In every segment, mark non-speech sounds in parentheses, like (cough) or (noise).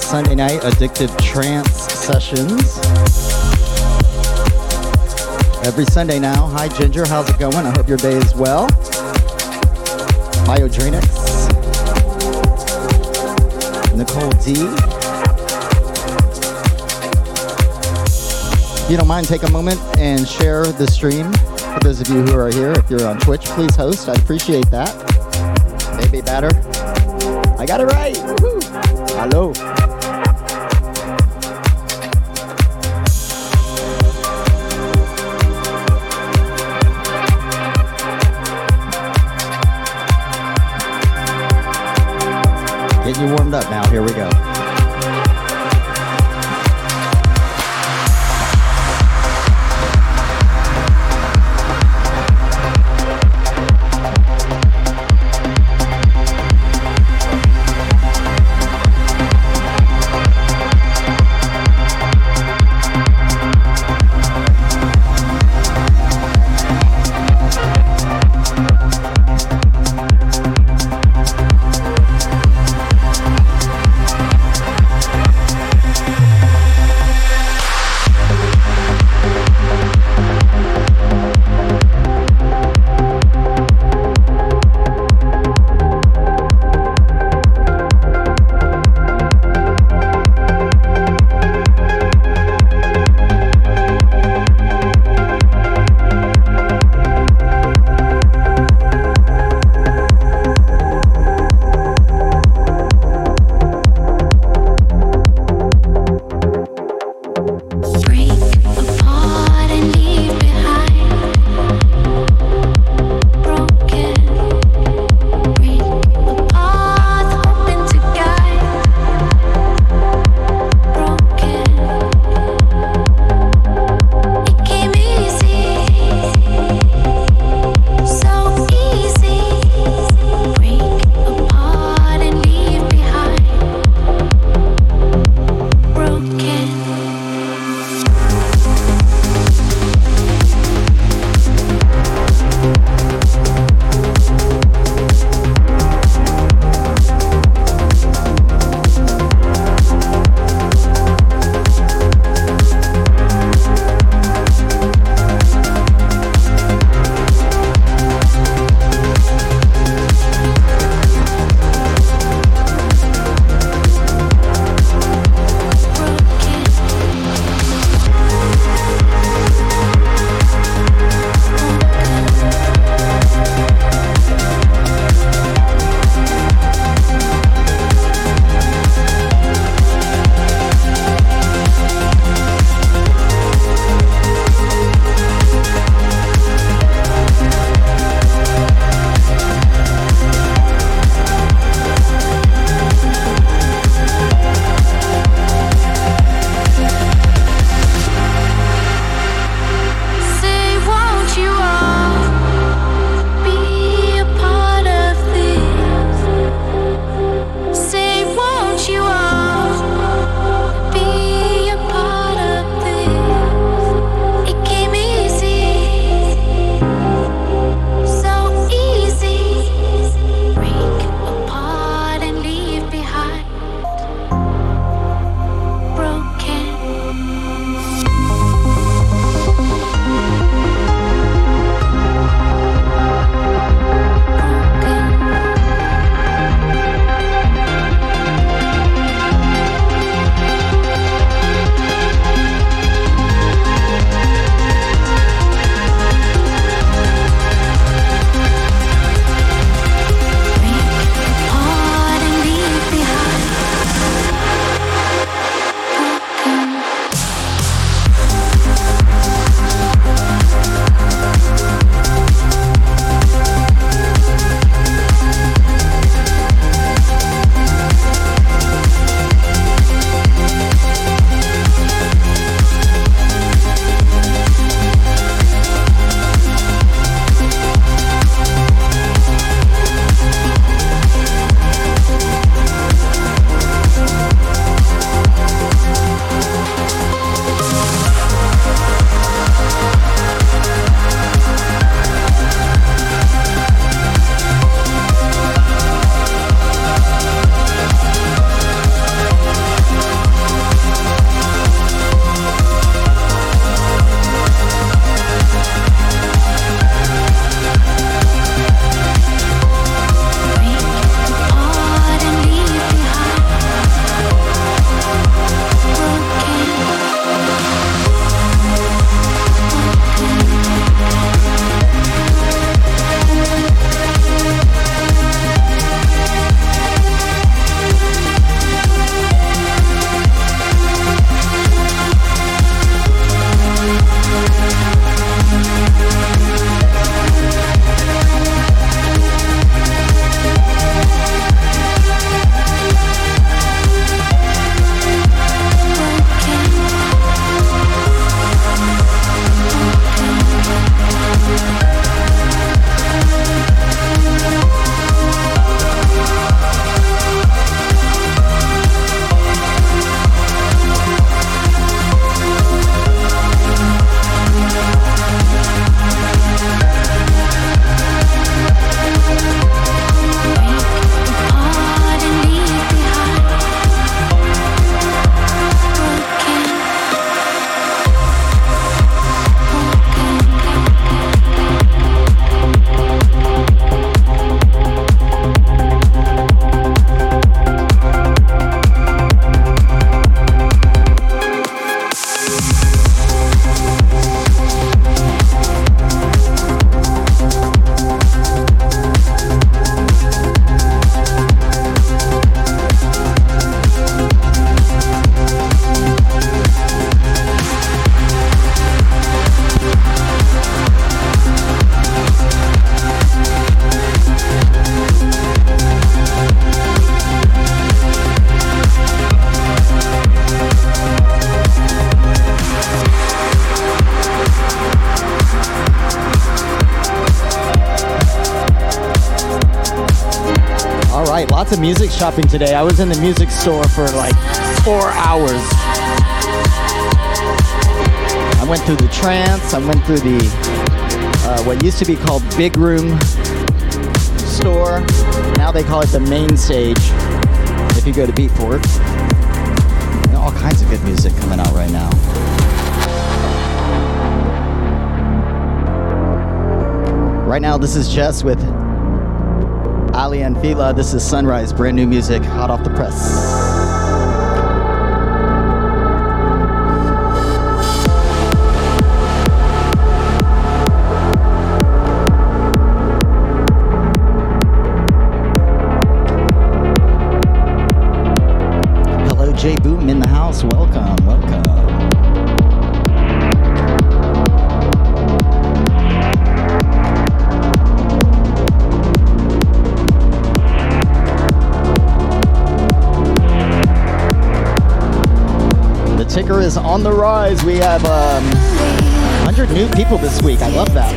Sunday night Addictive Trance Sessions. Every Sunday now. Hi, Ginger. How's it going? I hope your day is well. Biodrenix. Nicole D. If you don't mind, take a moment and share the stream. For those of you who are here, if you're on Twitch, please host. I'd appreciate that. Maybe better. I got it right. Woo-hoo. Hello. Shopping today. I was in the music store for like four hours. I went through the trance. I went through the uh, what used to be called Big Room store. Now they call it the main stage. If you go to Beatport, know, all kinds of good music coming out right now. Right now, this is Jess with Ali and Fila. This is Sunrise, brand new music, hot off the press. J Boom in the house. Welcome, welcome. On the rise. We have um, 100 new people this week. I love that.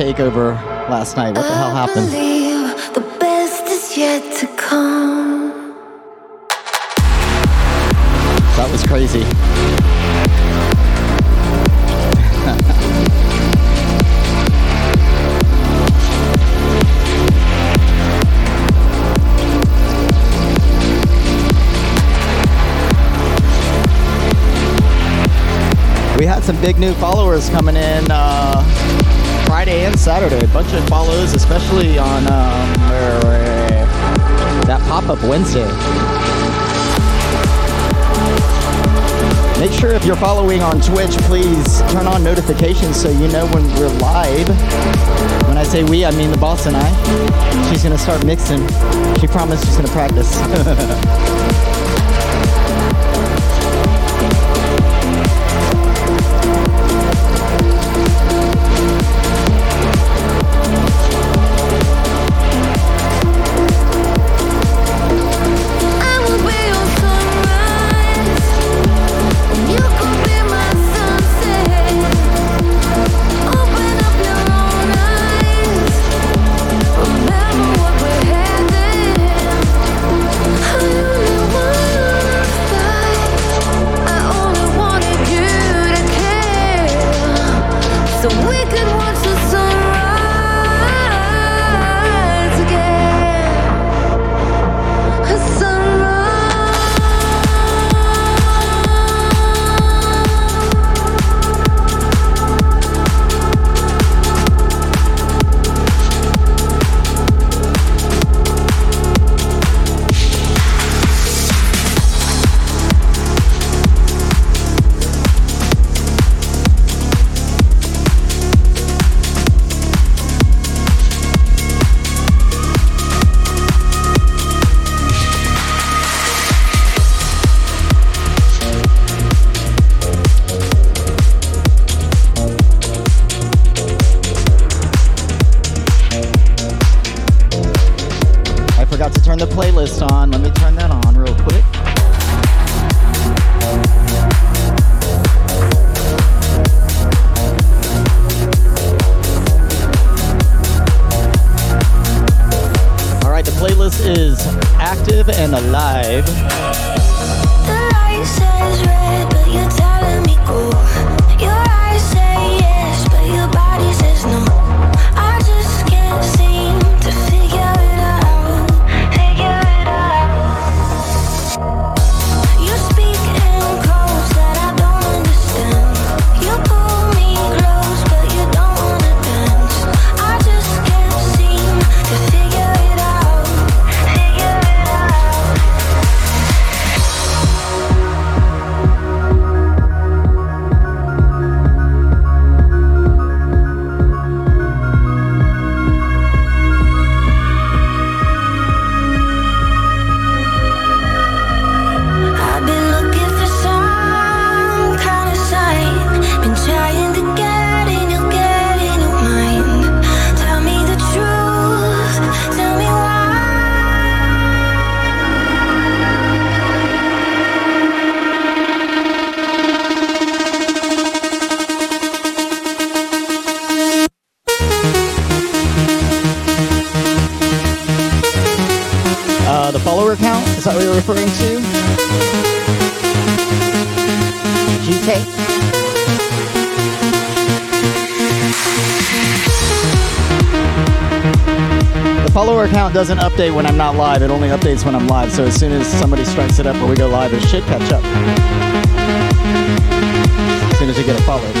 Takeover last night. What the hell happened? The best is yet to come. That was crazy. (laughs) we had some big new followers coming in. Uh, Saturday. A bunch of follows, especially on um, that pop up Wednesday. Make sure if you're following on Twitch, please turn on notifications so you know when we're live. When I say we, I mean the boss and I. She's gonna start mixing. She promised she's gonna practice. (laughs) update when I'm not live. It only updates when I'm live. So as soon as somebody strikes it up or we go live, it should catch up. As soon as you get a follow.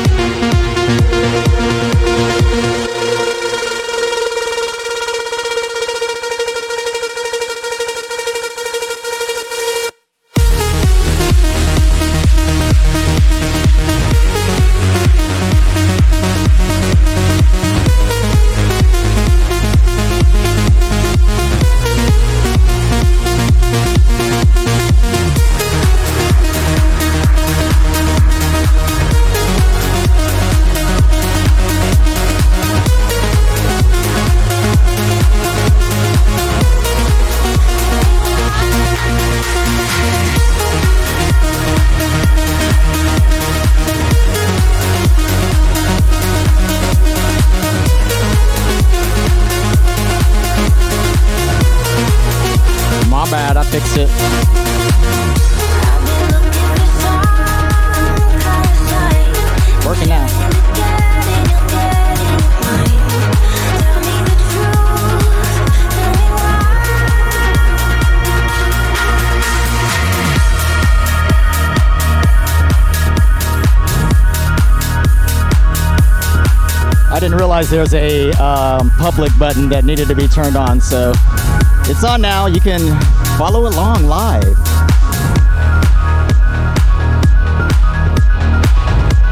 Didn't there was a um, public button that needed to be turned on, so it's on now. You can follow along live.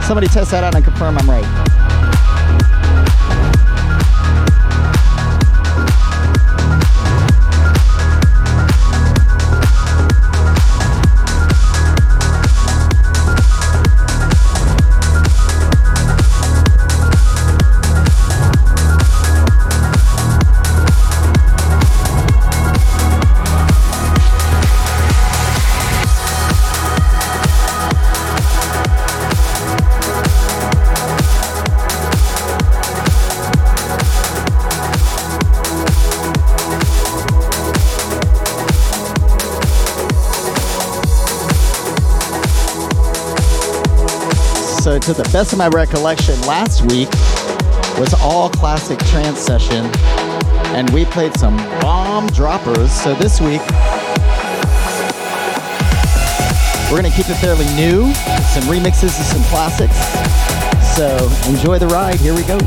Somebody test that out and confirm I'm right. To the best of my recollection, last week was all classic trance session, and we played some bomb droppers. So, this week, we're going to keep it fairly new, some remixes and some classics. So, enjoy the ride. Here we go.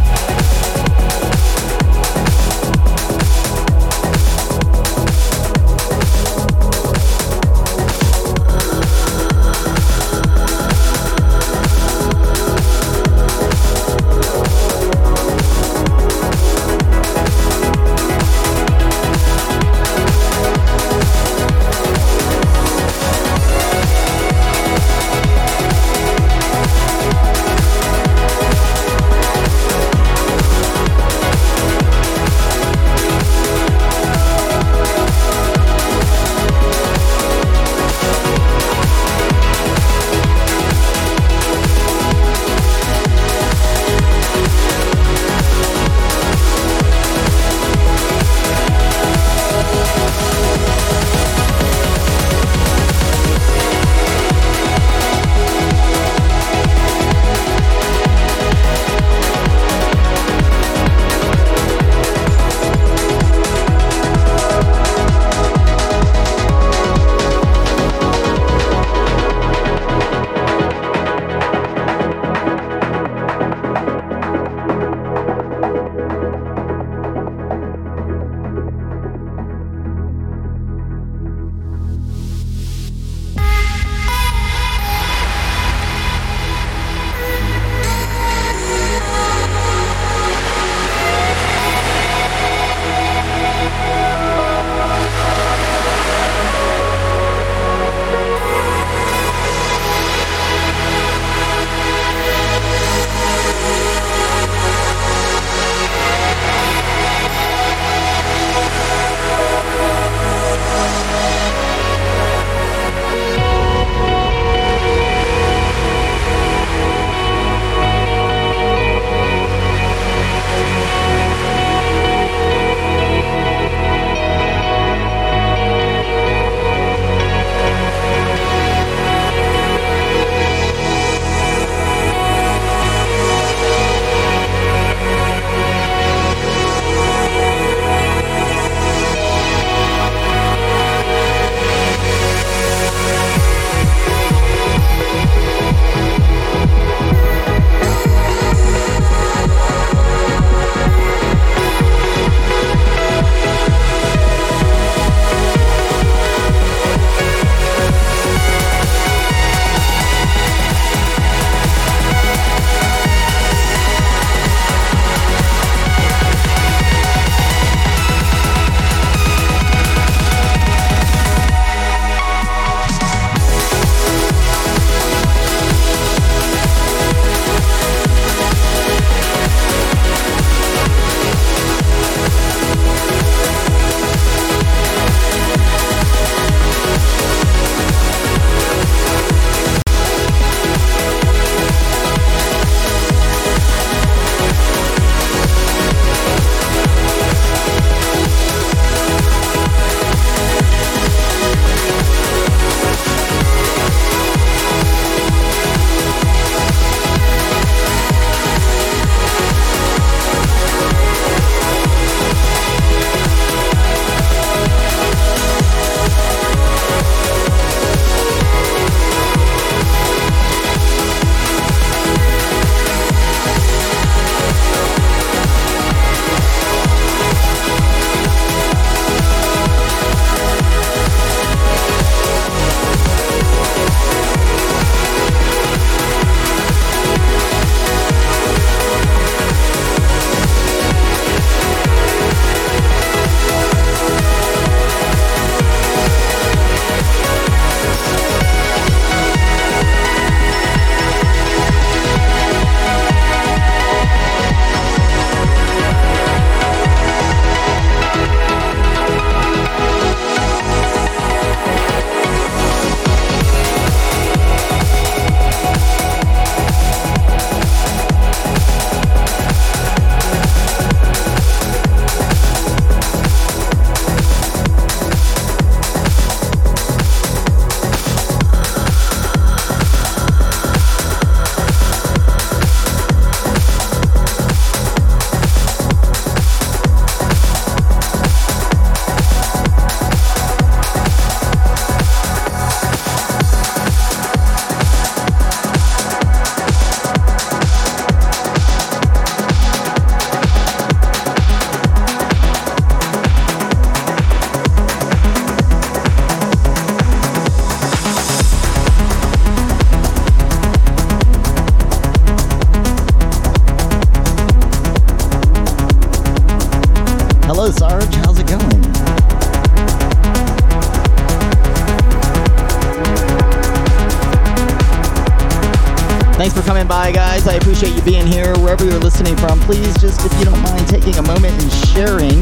Being here wherever you're listening from. Please, just if you don't mind, taking a moment and sharing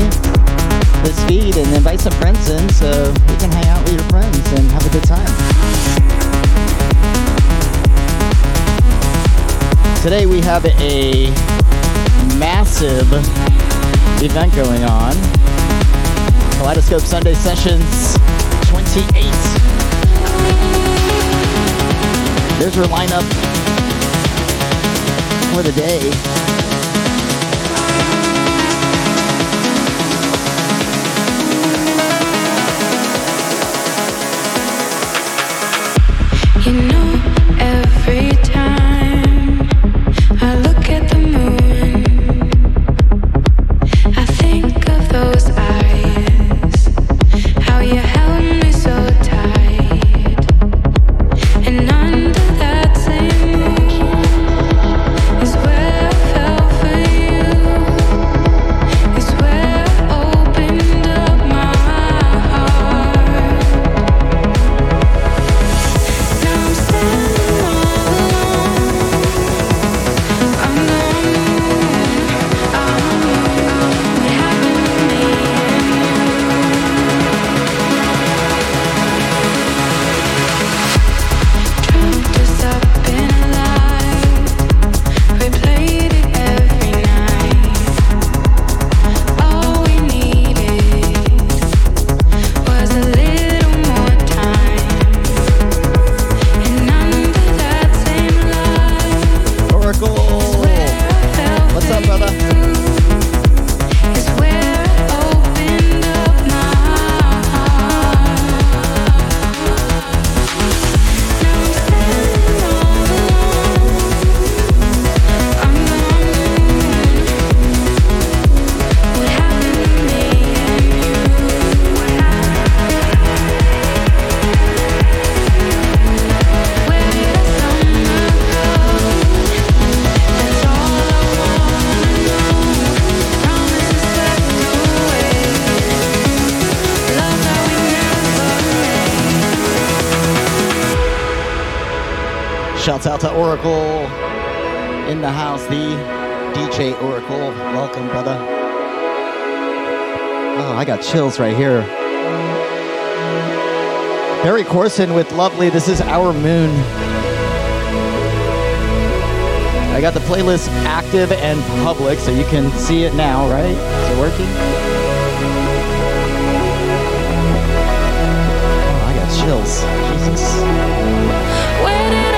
this feed and invite some friends in so we can hang out with your friends and have a good time. Today we have a massive event going on. Kaleidoscope Sunday Sessions 28. There's our lineup for the day. Right here. Barry Corson with Lovely. This is Our Moon. I got the playlist active and public, so you can see it now, right? Is it working? Oh, I got chills. Jesus. Where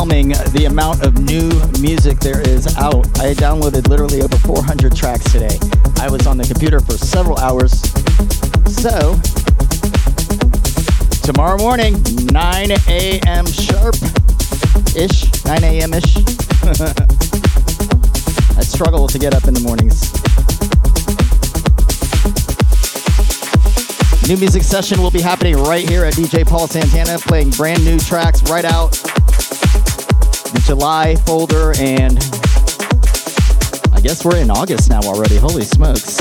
overwhelming the amount of new music there is out. I downloaded literally over 400 tracks today. I was on the computer for several hours. So, tomorrow morning, 9 a.m. sharp ish, 9 a.m. ish. (laughs) I struggle to get up in the mornings. New music session will be happening right here at DJ Paul Santana, playing brand new tracks right out July folder, and I guess we're in August now already. Holy smokes.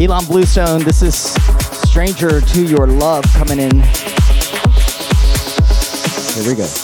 Ilan Bluestone, this is Stranger to Your Love coming in. Here we go.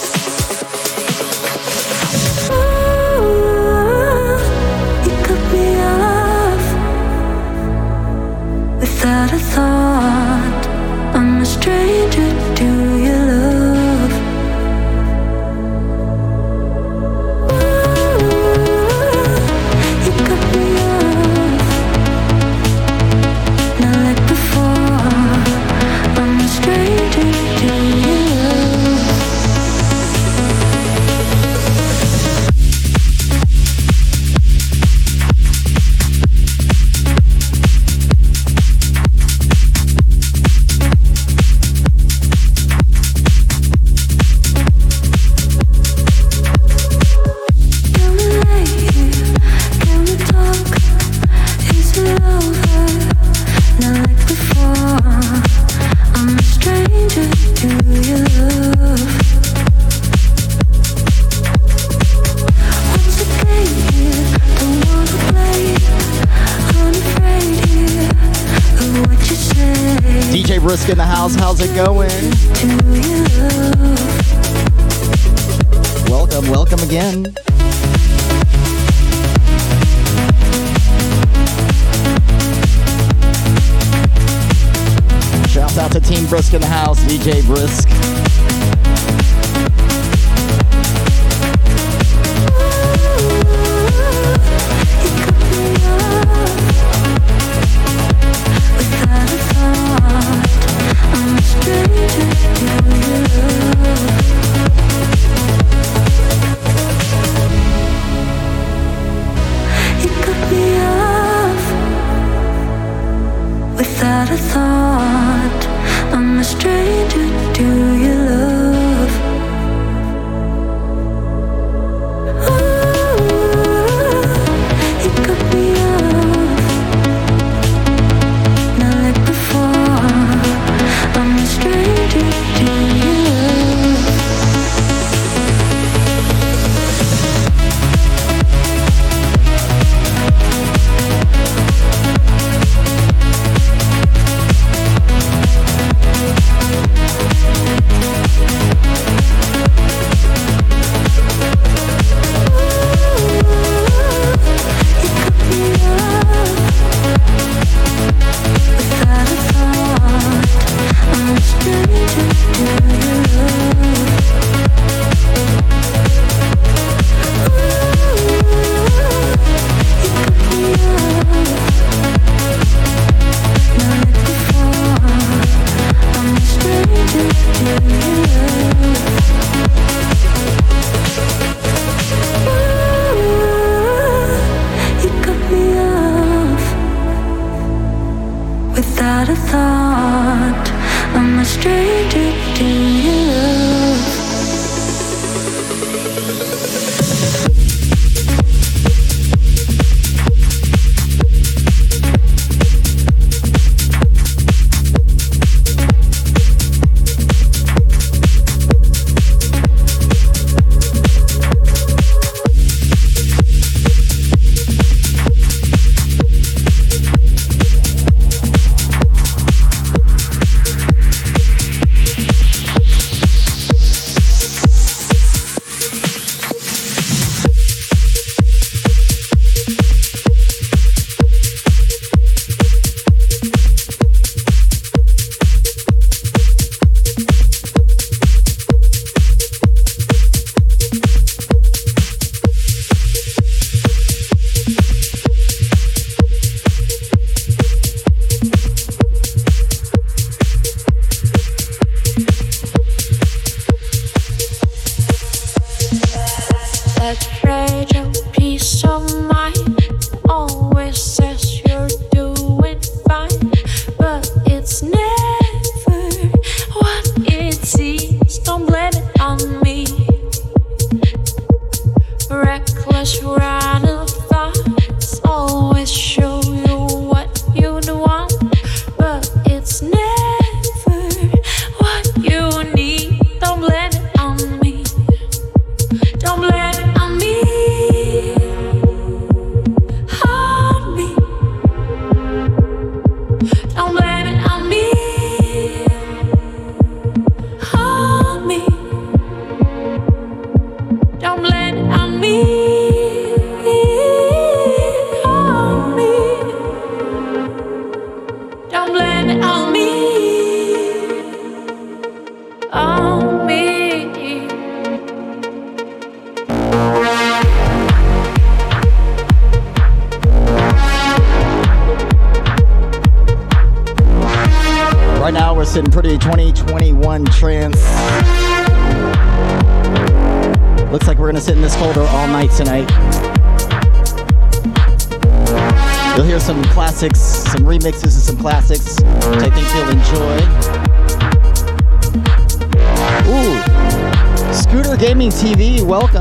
Brisk in the house, how's it going? Welcome, welcome again. Shout out to Team Brisk in the house, DJ Brisk.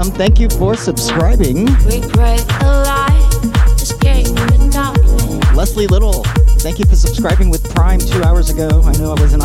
Welcome. Thank you for subscribing. Leslie Little, thank you for subscribing with Prime two hours ago. I know I wasn't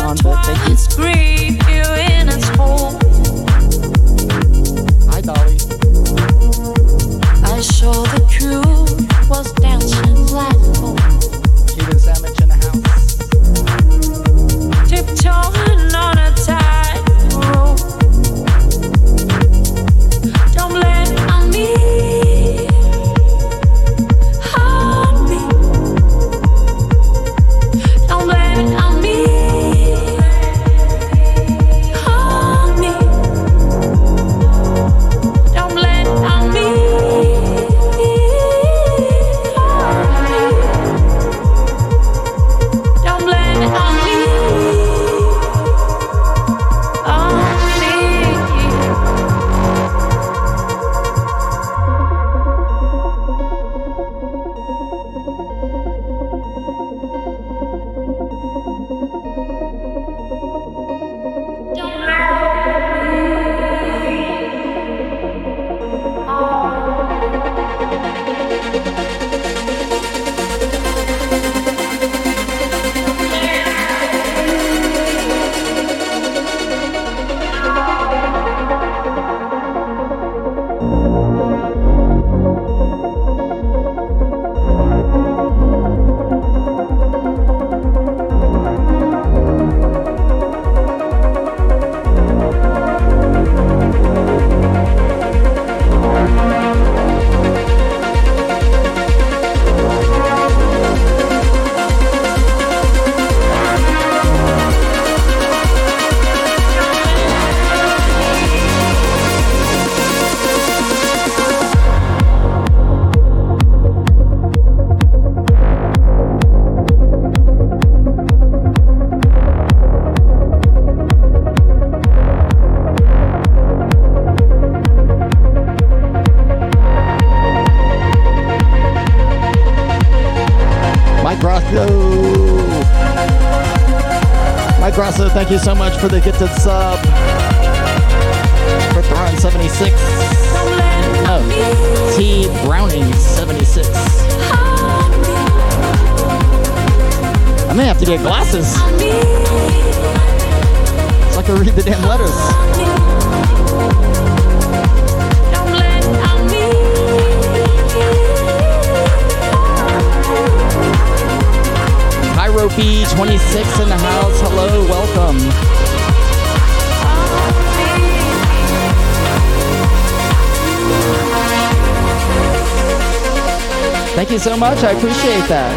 for the gifted sub. For Thron 76. Oh, T Browning 76. I may have to get glasses so I can read the damn letters. Pyro B26 in the house. Hello, welcome. Thank you so much. I appreciate that.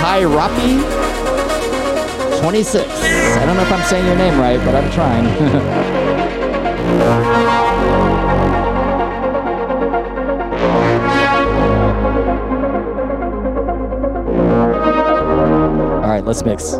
Hi, Roppy. 26. I don't know if I'm saying your name right, but I'm trying. (laughs) All right, let's mix.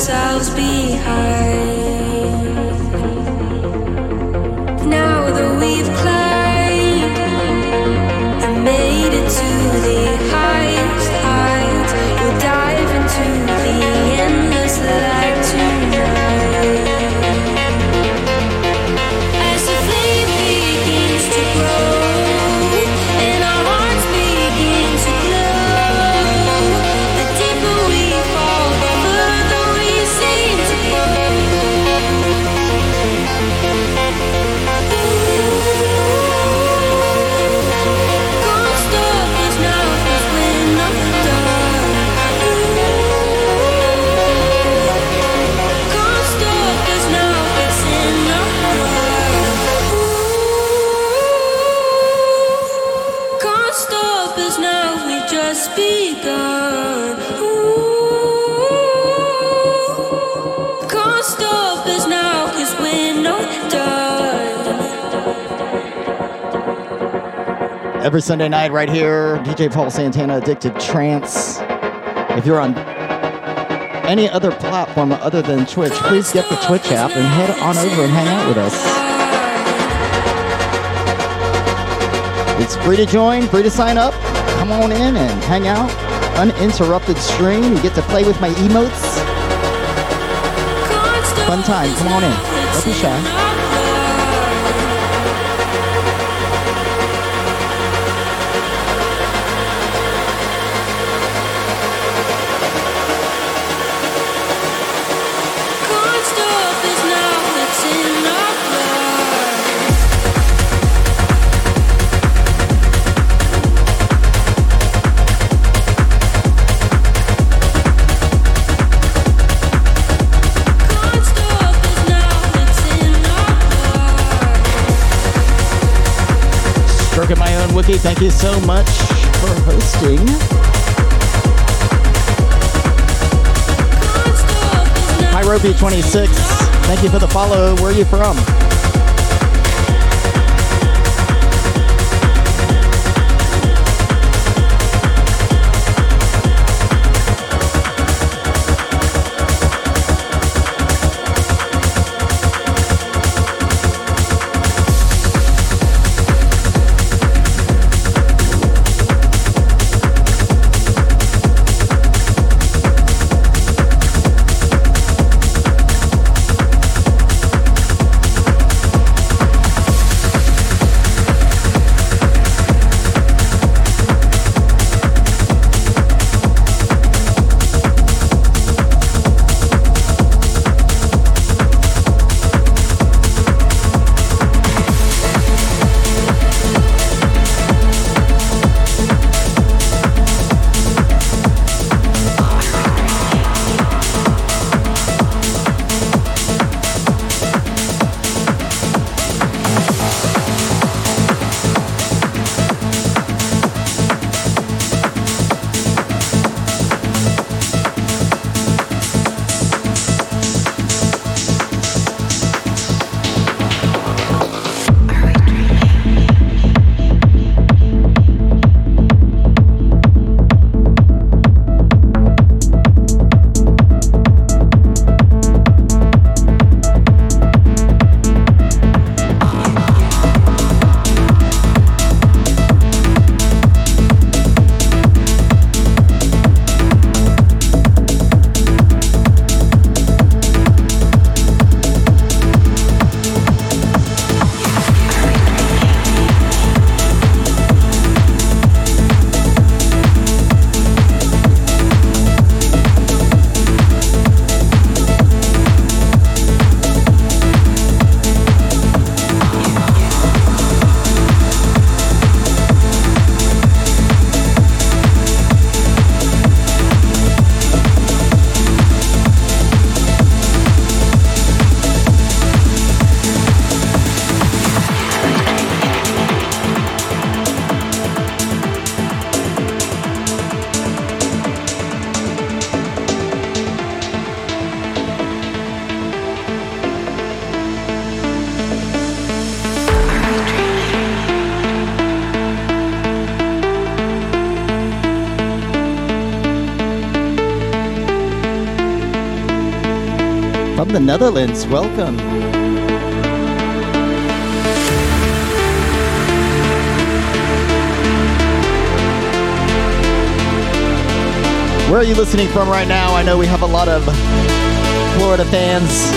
ourselves every Sunday night right here. DJ Paul Santana, Addicted Trance. If you're on any other platform other than Twitch, please get the Twitch app and head on over and hang out with us. It's free to join, free to sign up. Come on in and hang out. Uninterrupted stream. You get to play with my emotes. Fun time. Come on in. Don't be shy. Thank you so much for hosting. Hi, Ropey26. Thank you for the follow. Where are you from? Netherlands. Welcome. Where are you listening from right now? I know we have a lot of Florida fans,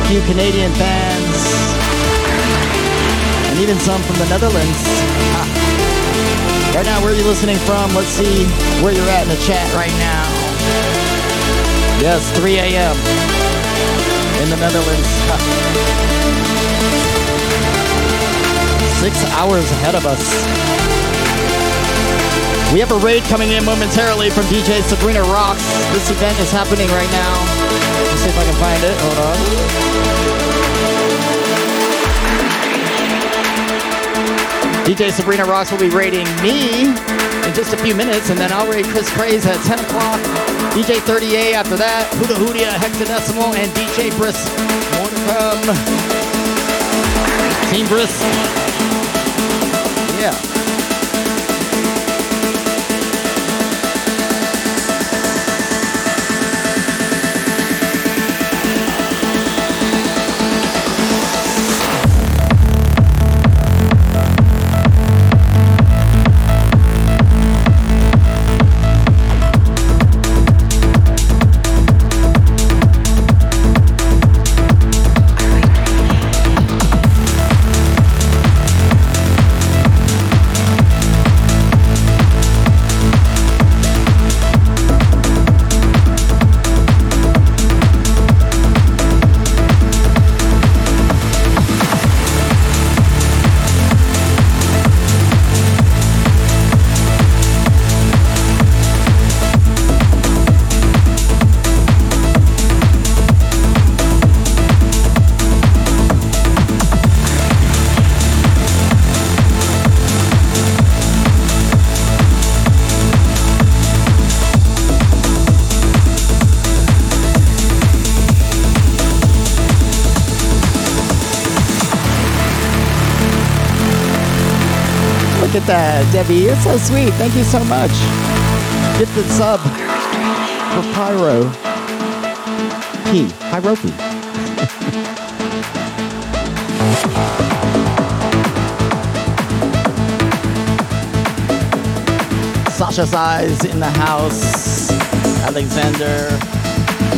a few Canadian fans, and even some from the Netherlands. Ah. Right now, where are you listening from? Let's see where you're at in the chat right now. Yes, 3 a.m. in the Netherlands. (laughs) Six hours ahead of us. We have a raid coming in momentarily from DJ Sabrina Rocks. This event is happening right now. Let's see if I can find it. Hold on. DJ Sabrina Rocks will be raiding me in just a few minutes, and then I'll raid Chris Praise at 10 o'clock. DJ 30A after that, Huda Hoodia, Hexadecimal, and DJ Brisk. More to come. Team Brisk. Yeah. That, Debbie. You're so sweet. Thank you so much. Gifted sub for Pyro. P. Pyropi. Sasha's Eyes in the house. Alexander,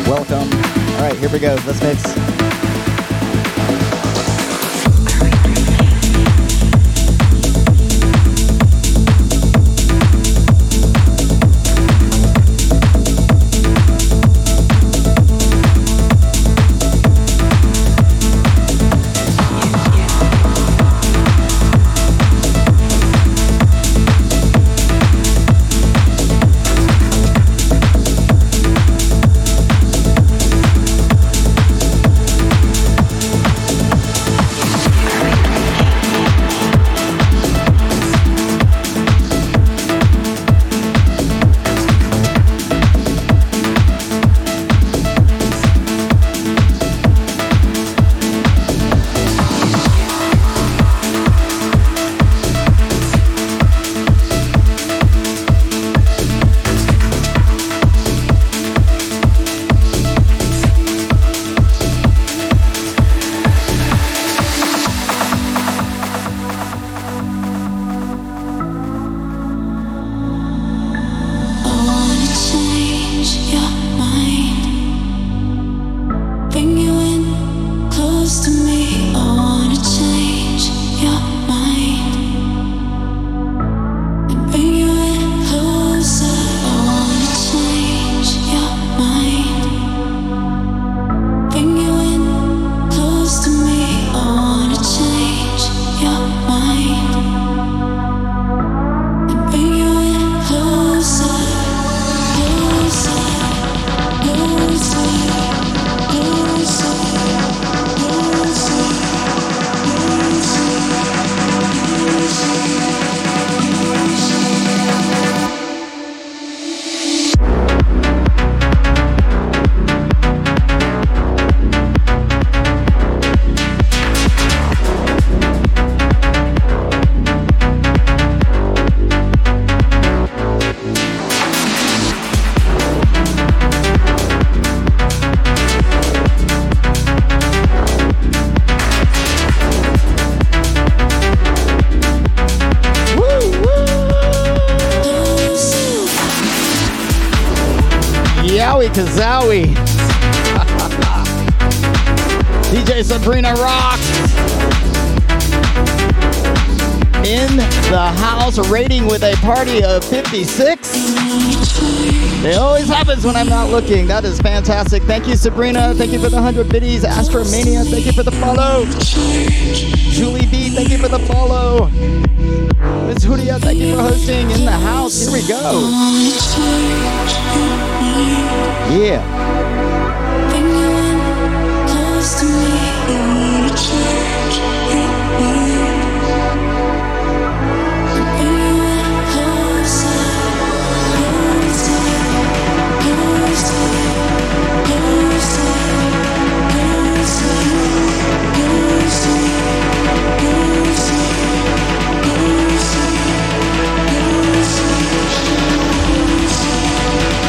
welcome. All right, here we go. Let's mix. 36. It always happens when I'm not looking. That is fantastic. Thank you, Sabrina. Thank you for the 100 biddies. Astromania, thank you for the follow. Julie B, thank you for the follow. Miss Hudia, thank you for hosting in the house. Here we go. Yeah.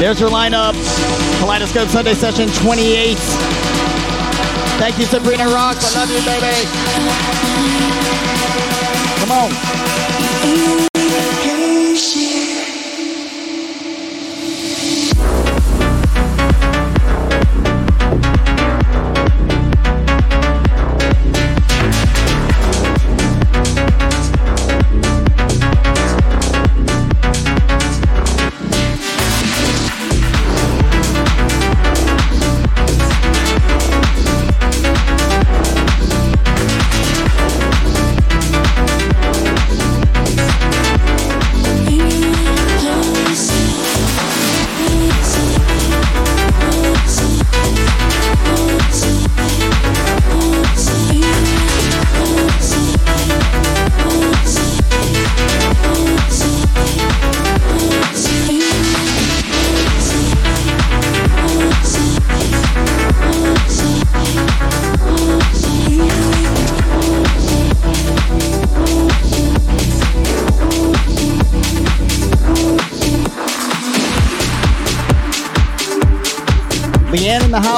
There's your lineup. Kaleidoscope Sunday Session 28. Thank you, Sabrina Rocks. I love you, baby. Come on.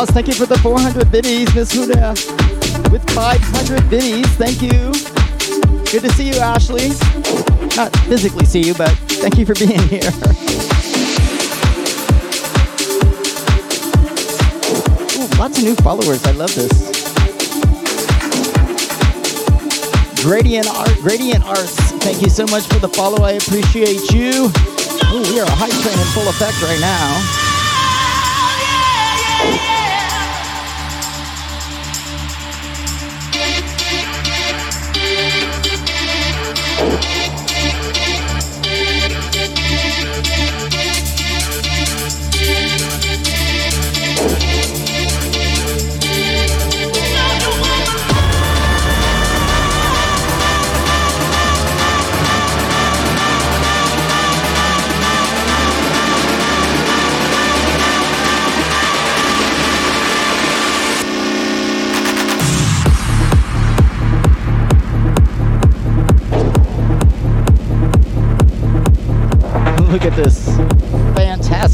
Thank you for the 400 biddies. Miss Huda with 500 biddies, thank you. Good to see you, Ashley. Not physically see you, but thank you for being here. Ooh, lots of new followers. I love this. Gradient Art, Gradient Arts. Thank you so much for the follow. I appreciate you. Ooh, we are a hype train in full effect right now. Oh,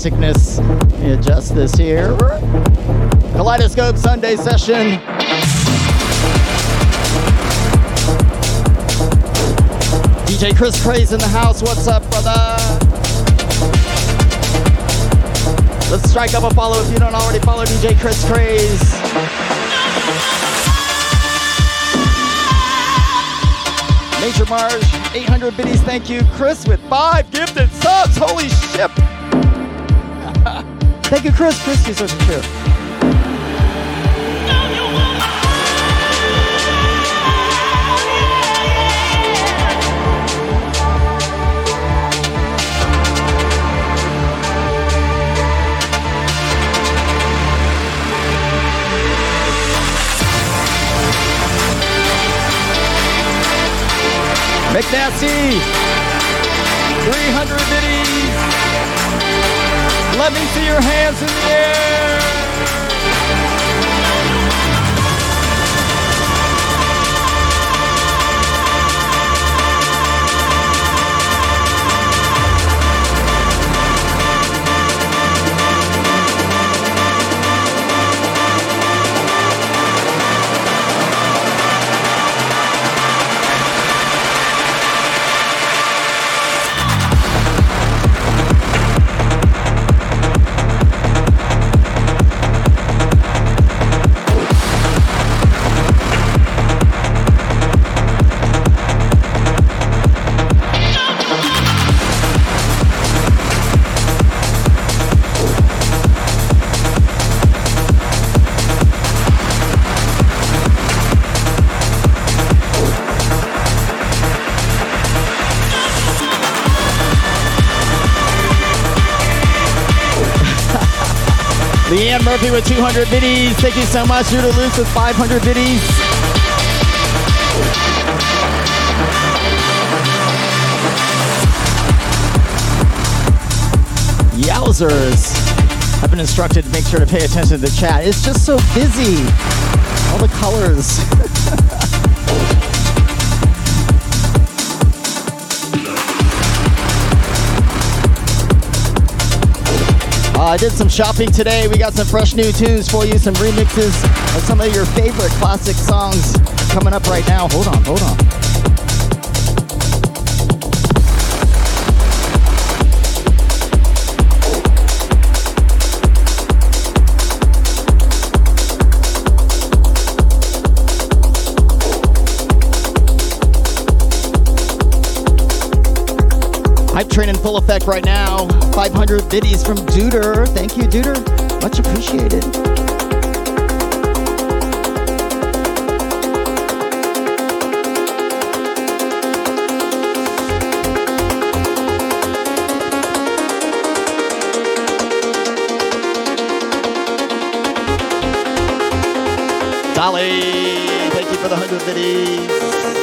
fantasticness. Let me adjust this here. Kaleidoscope Sunday session. DJ Chris Craze in the house. What's up, brother? Let's strike up a follow if you don't already follow DJ Chris Craze. Major Marge, 800 biddies, thank you. Chris with five gifted subs, holy shit. Thank you, Chris. Chris deserves a cheer. McNasty, 300 biddies. Let me see your hands in the air. Murphy with 200 biddies. Thank you so much. Judah Luce with 500 biddies. Yowzers. I've been instructed to make sure to pay attention to the chat. It's just so busy. All the colors. (laughs) I did some shopping today. We got some fresh new tunes for you, some remixes of some of your favorite classic songs coming up right now. Hold on, hold on. Hype train in full effect right now. 500 biddies from Duder. Thank you, Duder. Much appreciated. Dolly, thank you for the 100 biddies.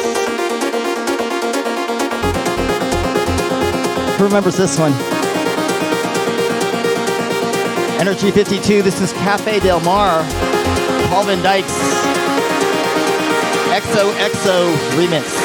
Remembers this one? Energy 52, this is Cafe Del Mar. Paul Van Dyk's XOXO remix.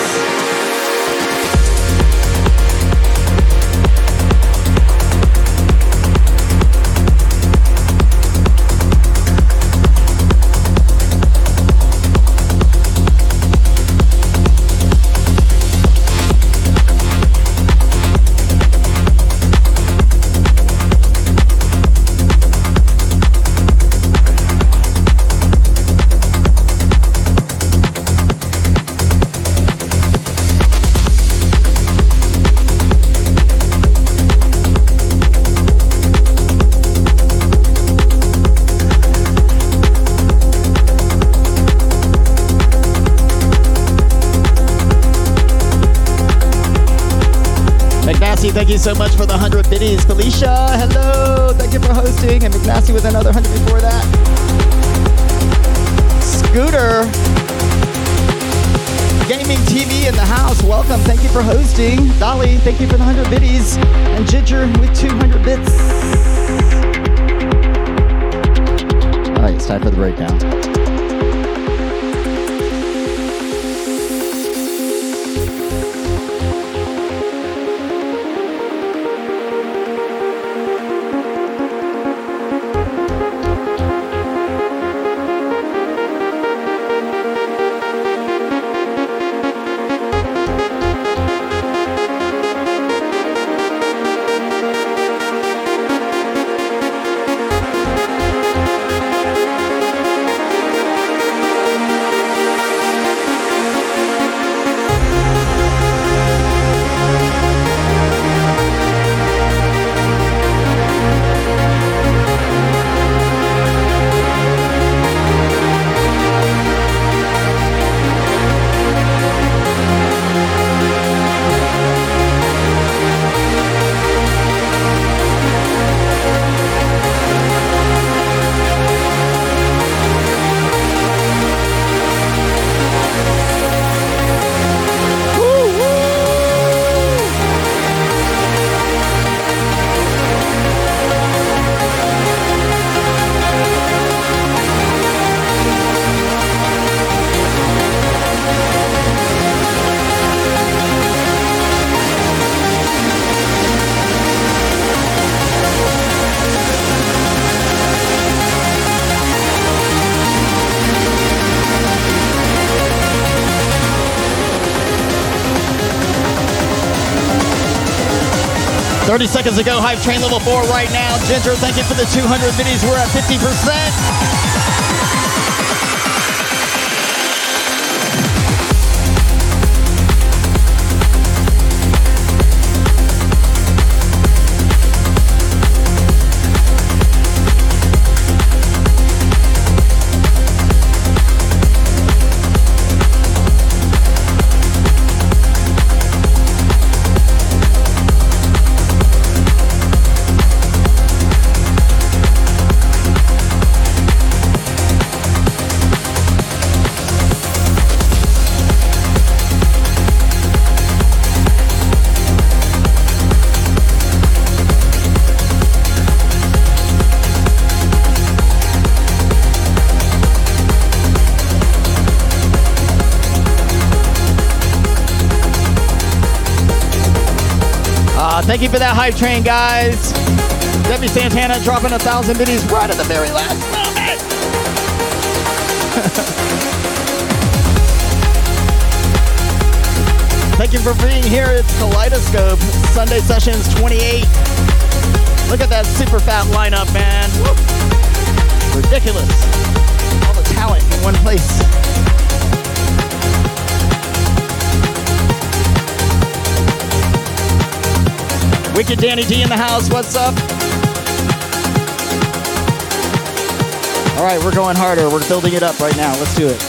Thank you so much for the 100 biddies. Felicia, hello. Thank you for hosting. And McNasty with another 100 before that. Scooter. Gaming TV in the house. Welcome. Thank you for hosting. Dolly, thank you for the 100 biddies. And Ginger with 200 bits. All right, it's time for the breakdown. Thirty seconds ago, Hype Train level four right now. Ginger, thank you for the 200 biddies. We're at 50 Thank you for that hype train, guys. Debbie Santana dropping a thousand biddies right at the very last moment. (laughs) Thank you for being here. It's Kaleidoscope Sunday Sessions 28. Look at that super fat lineup, man. Woo. Ridiculous. All the talent in one place. Wicked Danny D in the house. What's up? All right, we're going harder. We're building it up right now. Let's do it.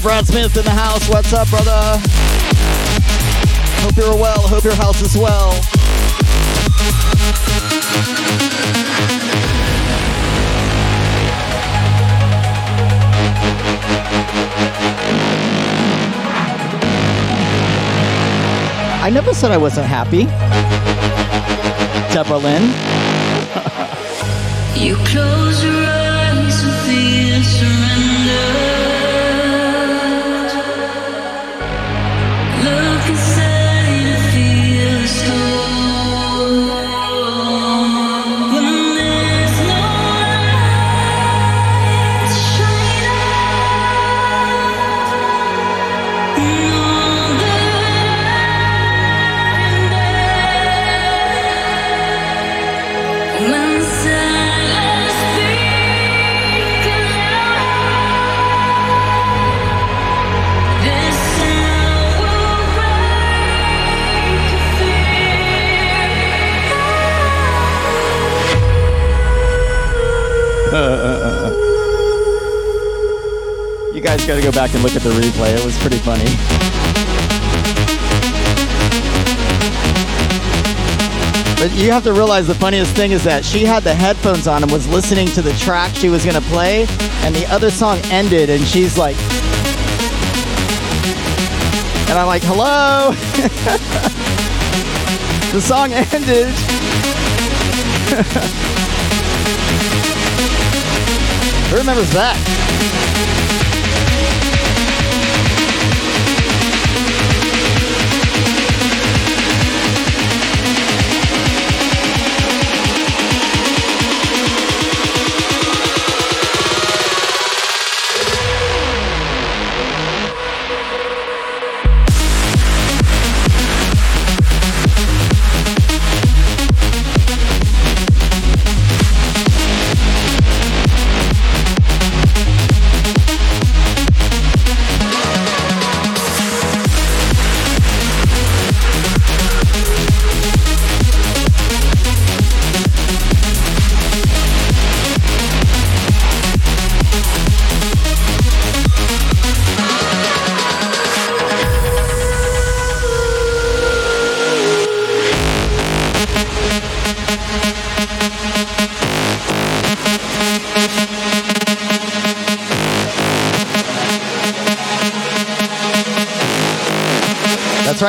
Brad Smith in the house. What's up, brother? Hope you're well. Hope your house is well. I never said I wasn't happy. Deborah Lynn. (laughs) You close your back and look at the replay. It was pretty funny. But you have to realize the funniest thing is that she had the headphones on and was listening to the track she was going to play, and the other song ended, and she's like, and I'm like, hello? (laughs) the song ended. (laughs) Who remembers that?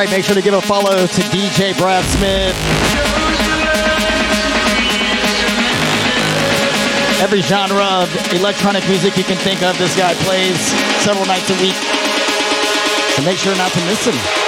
right. Make sure to give a follow to DJ Brad Smith. Every genre of electronic music you can think of, this guy plays several nights a week. So make sure not to miss him.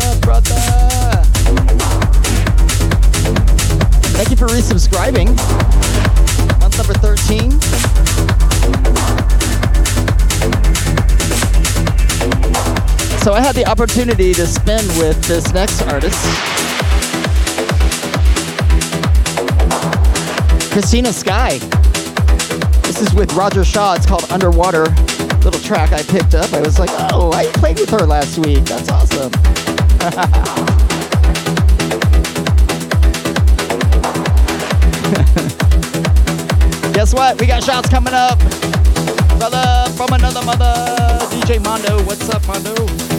Up, brother? Thank you for resubscribing. Month number 13. So I had the opportunity to spin with this next artist. Christina Sky. This is with Roger Shah. It's called Underwater. Little track I picked up. I was like, oh, I played with her last week. That's awesome. (laughs) Guess what? We got shots coming up. Brother from another mother, DJ Mondo. What's up, Mondo?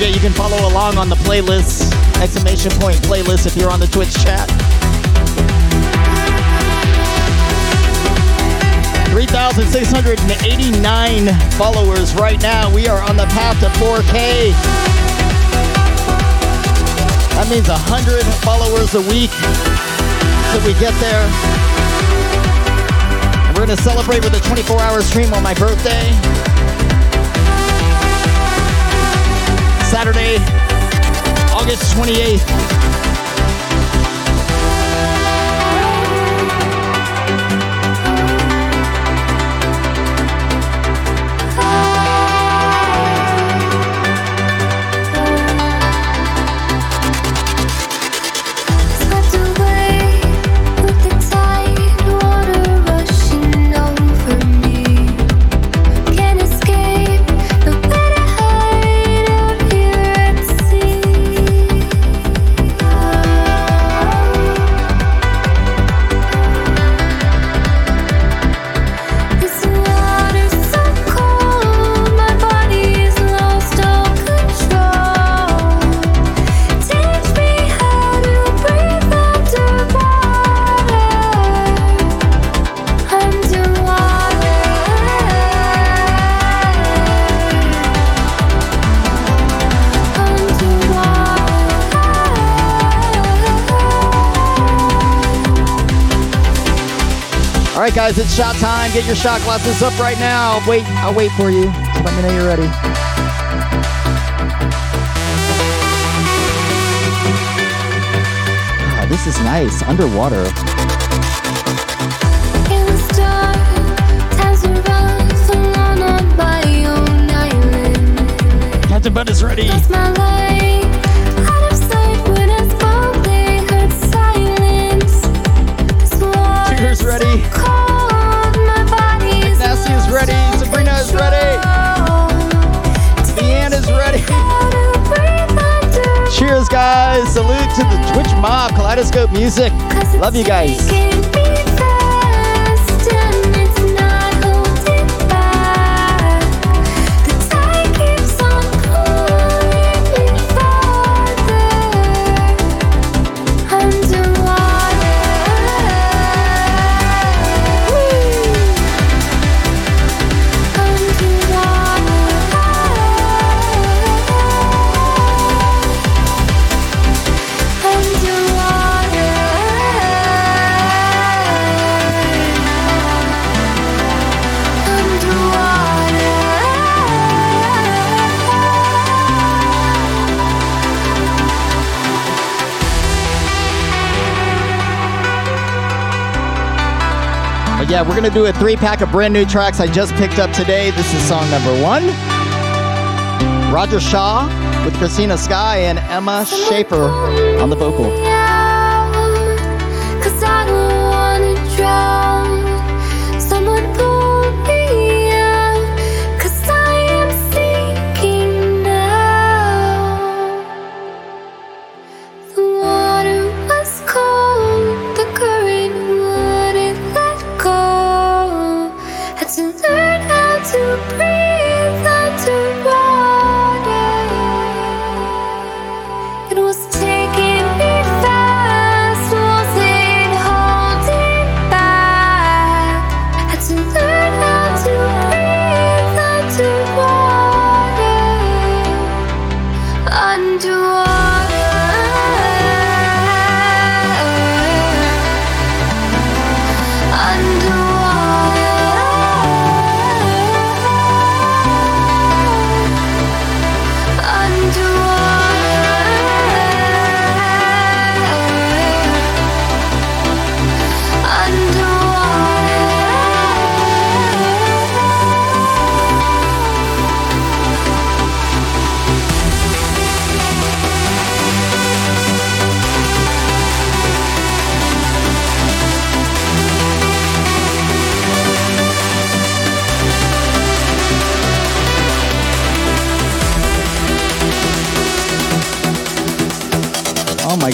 Forget you can follow along on the playlist, exclamation point playlist if you're on the Twitch chat. 3,689 followers right now. We are on the path to 4K. That means 100 followers a week till we get there. And we're going to celebrate with a 24 hour stream on my birthday. Saturday, August 28th. Right, guys, it's shot time. Get your shot glasses up right now. Wait, I'll wait for you. So let me know you're ready. Ah, this is nice. Underwater. In the dark, times we run alone on my own. Captain Bud is ready. Nasty is ready. Sabrina is ready. ready. How to breathe underwater. Cheers, guys. Salute to the Twitch mob, Kaleidoscope Music. Love you guys. Yeah, we're gonna do a three pack of brand new tracks I just picked up today. This is song number one. Roger Shah with Christina Sky and Emma Schaefer on the vocal.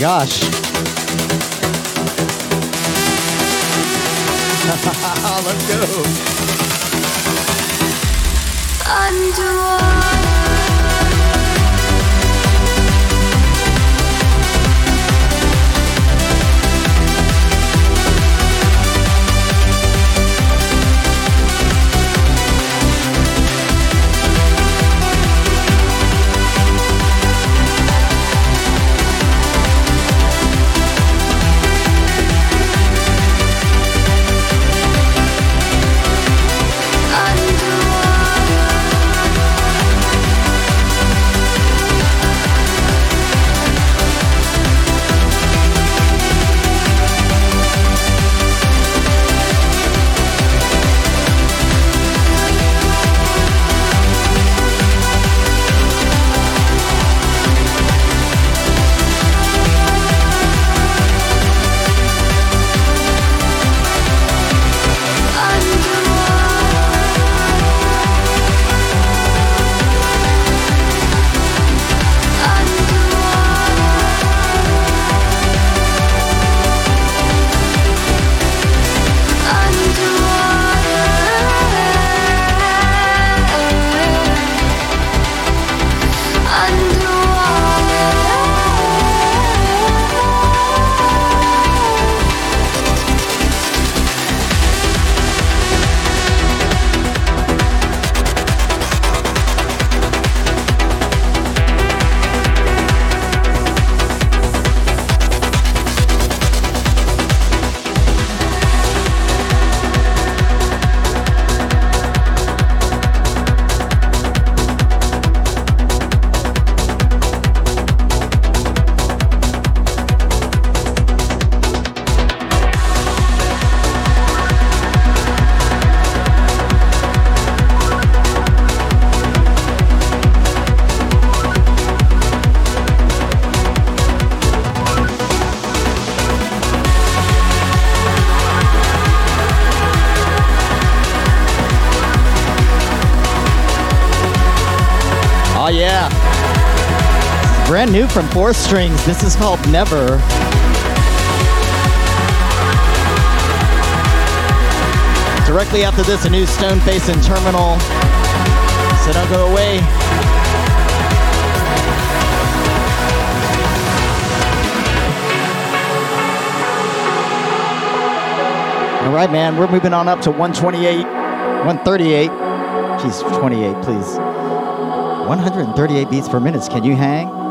Gosh. (laughs) Let's go. Underwater. New from Four Strings. This is called Never. Directly after this, a new Stoneface and Terminal. So don't go away. All right, man, we're moving on up to 128, 138. Jeez, 28, please. 138 beats per minute. Can you hang?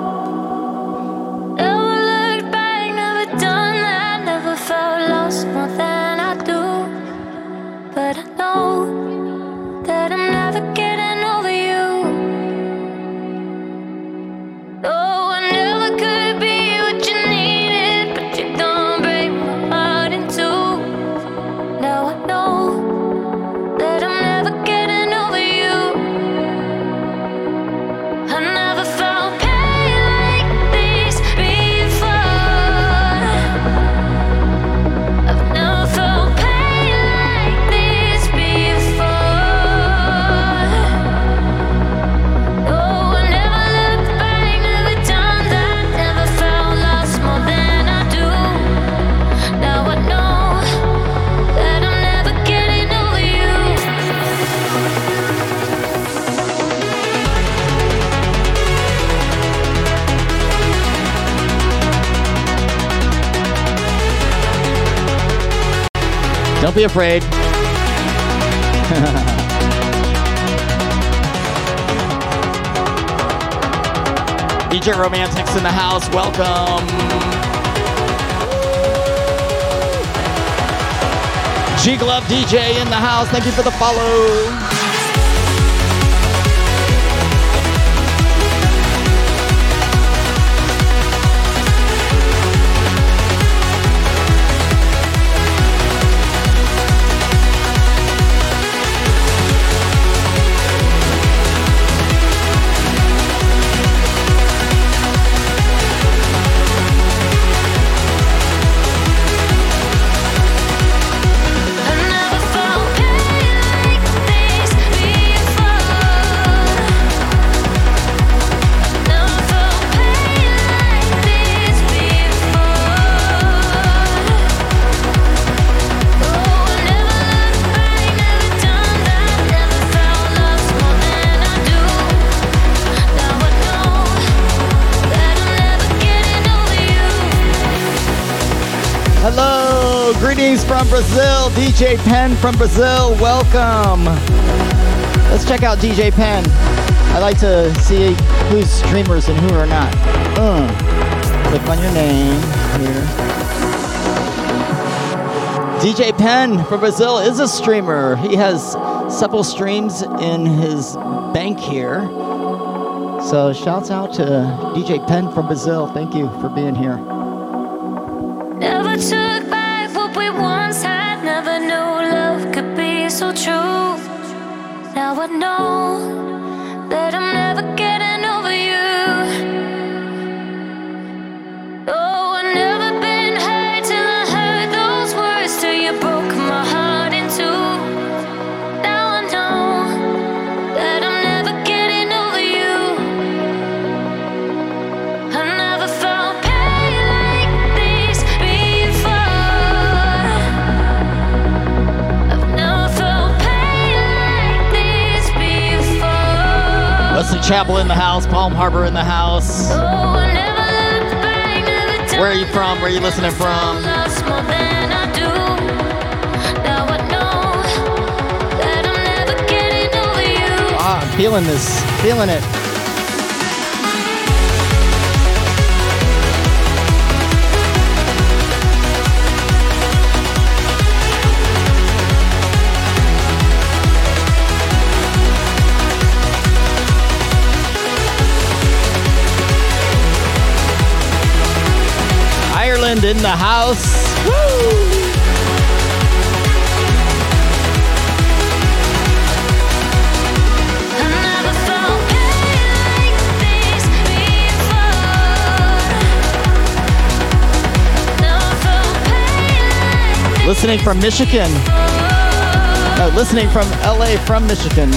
Afraid. DJ Romantics in the house. Welcome. G Glove DJ in the house. Thank you for the follow. From Brazil. DJ Pen from Brazil, welcome. Let's check out DJ Pen. I like to see who's streamers and who are not. Uh, click on your name here. DJ Pen from Brazil is a streamer. He has several streams in his bank here. So shouts out to DJ Pen from Brazil. Thank you for being here. I know Chapel in the house, Palm Harbor in the house. Where are you from? Where are you listening from? Ah, I'm feeling this, feeling it. In the house. Woo! I never felt pain like this before. Never felt pain like this Listening from Michigan. No, listening from LA from Michigan.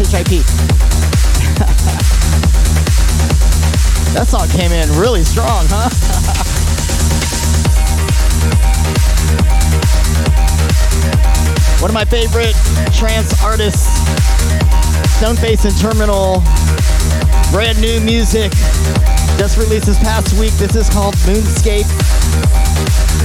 S-H-I-P. (laughs) that song came in really strong, huh? (laughs) One of my favorite trance artists, Stoneface and Terminal. Brand new music. Just released this past week. This is called Moonscape.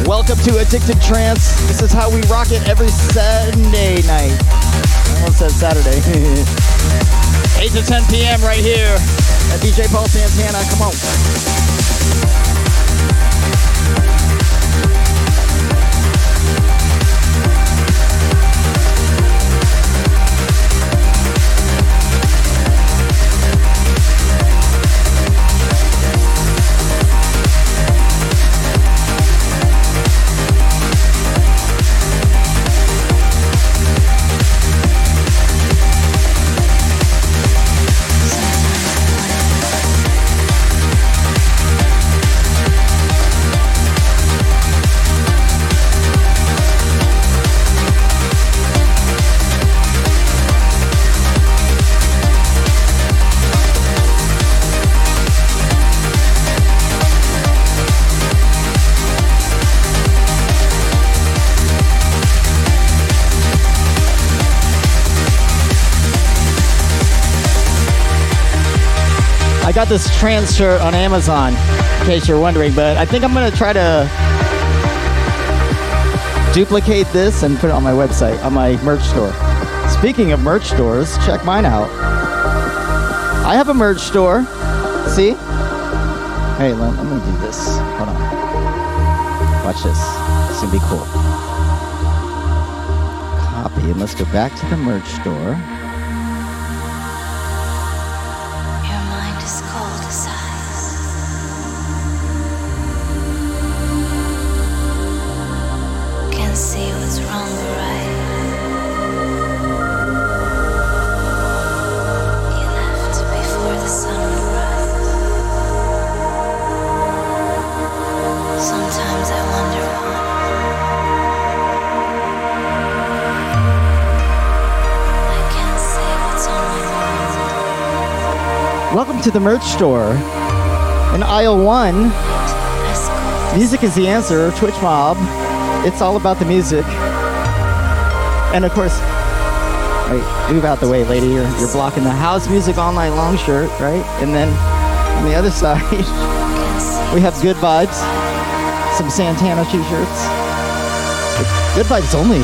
Welcome to Addicted Trance. This is how we rock it every Sunday night. I almost said Saturday. (laughs) 8 to 10 p.m. right here at DJ Paul Santana. Come on. Got this trans shirt on Amazon, in case you're wondering, but I think I'm gonna try to duplicate this and put it on my website, on my merch store. Speaking of merch stores, check mine out. I have a merch store. See? Hey, let, I'm gonna do this. Hold on. Watch this. It's gonna be cool. Copy, and let's go back to the merch store. To the merch store. In aisle one, music is the answer. Twitch Mob. It's all about the music. And of course, right, move out the way, lady. You're, you're blocking the house music all night long shirt, right? And then on the other (laughs) side, we have good vibes. Some Santana t-shirts. Good vibes only.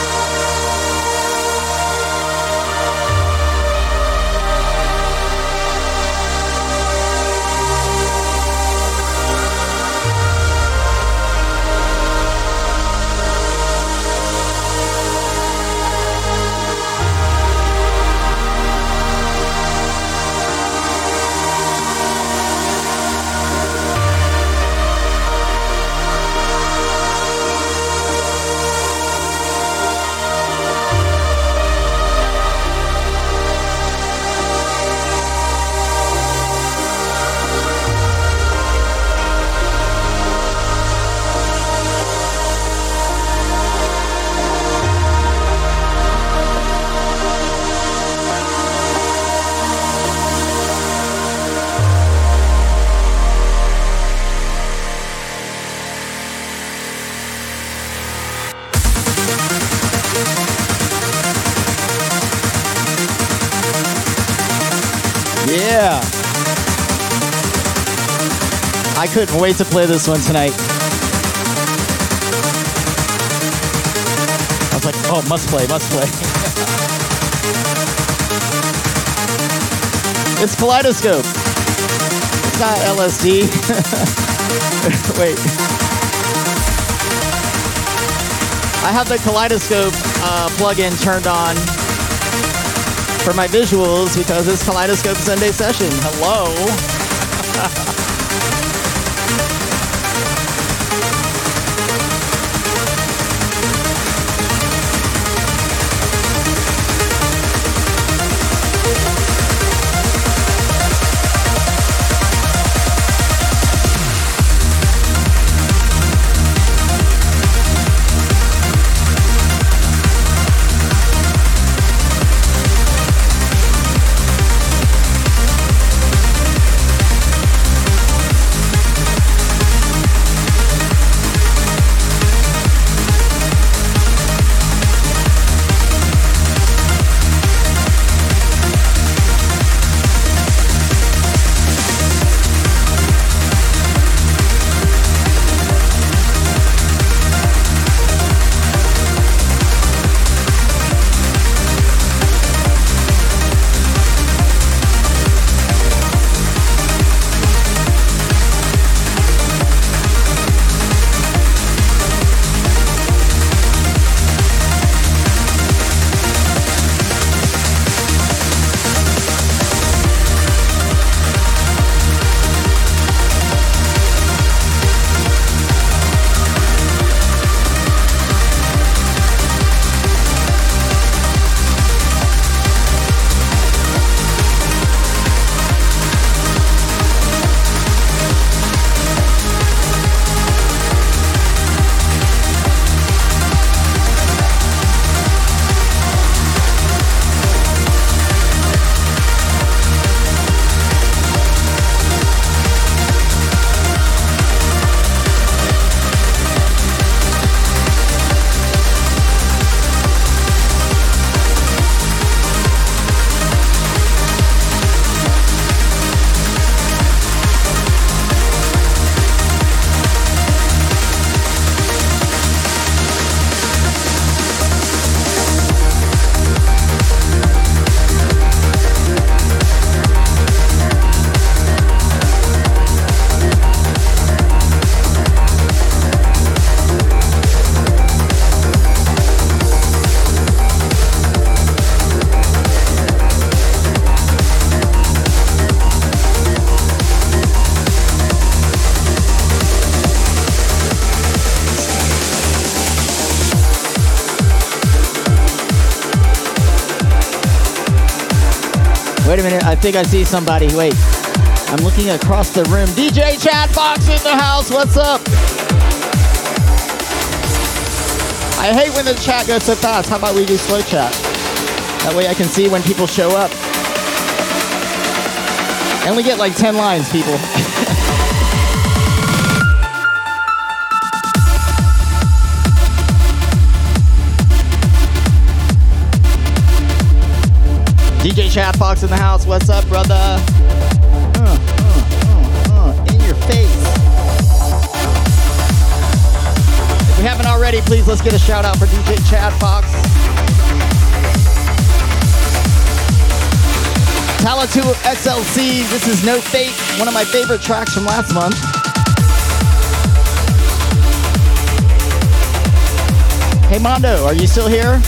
(laughs) couldn't wait to play this one tonight. I was like, oh, must play, must play. (laughs) it's Kaleidoscope. It's not LSD. (laughs) wait. I have the Kaleidoscope uh, plugin turned on for my visuals because it's Kaleidoscope Sunday session. Hello. I think I see somebody. Wait. I'm looking across the room. DJ Chat Fox in the house. What's up? I hate when the chat goes so fast. How about we do slow chat? That way I can see when people show up. I only get like 10 lines, people. DJ Chat Fox in the house. What's up, brother? Uh, uh, uh, uh, in your face. If we haven't already, please let's get a shout out for DJ Chad Fox. Talla 2XLC, this is No Fate, one of my favorite tracks from last month. Hey Mondo, are you still here?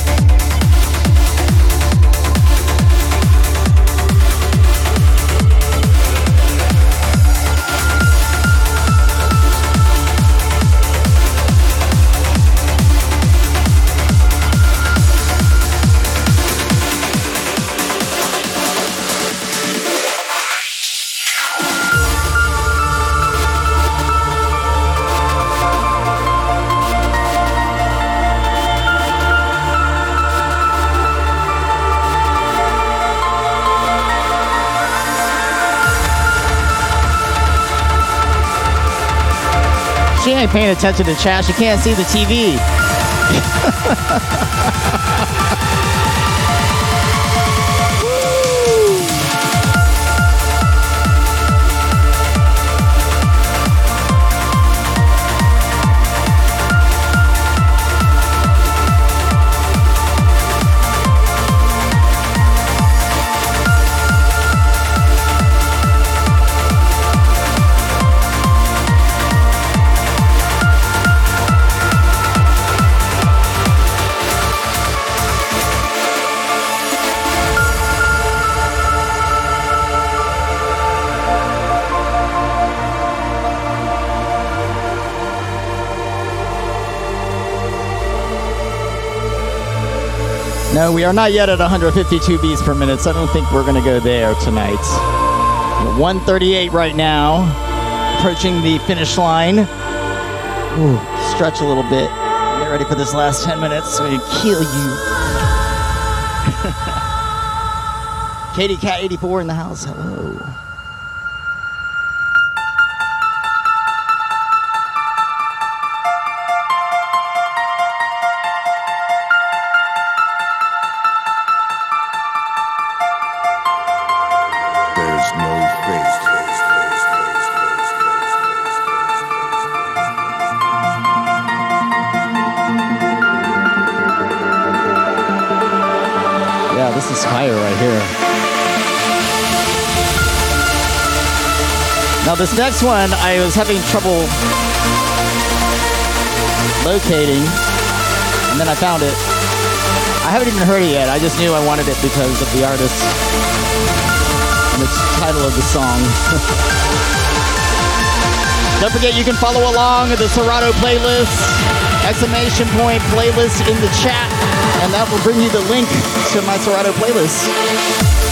She ain't paying attention to chat. She can't see the TV. (laughs) No, we are not yet at 152 beats per minute, so I don't think we're going to go there tonight. 138 right now, approaching the finish line. Ooh, stretch a little bit. Get ready for this last 10 minutes we kill you. (laughs) Katie Cat 84 in the house. Hello. Next one, I was having trouble locating, and then I found it. I haven't even heard it yet. I just knew I wanted it because of the artist and the title of the song. (laughs) Don't forget, you can follow along at the Serato playlist, exclamation point playlist in the chat, and that will bring you the link to my Serato playlist.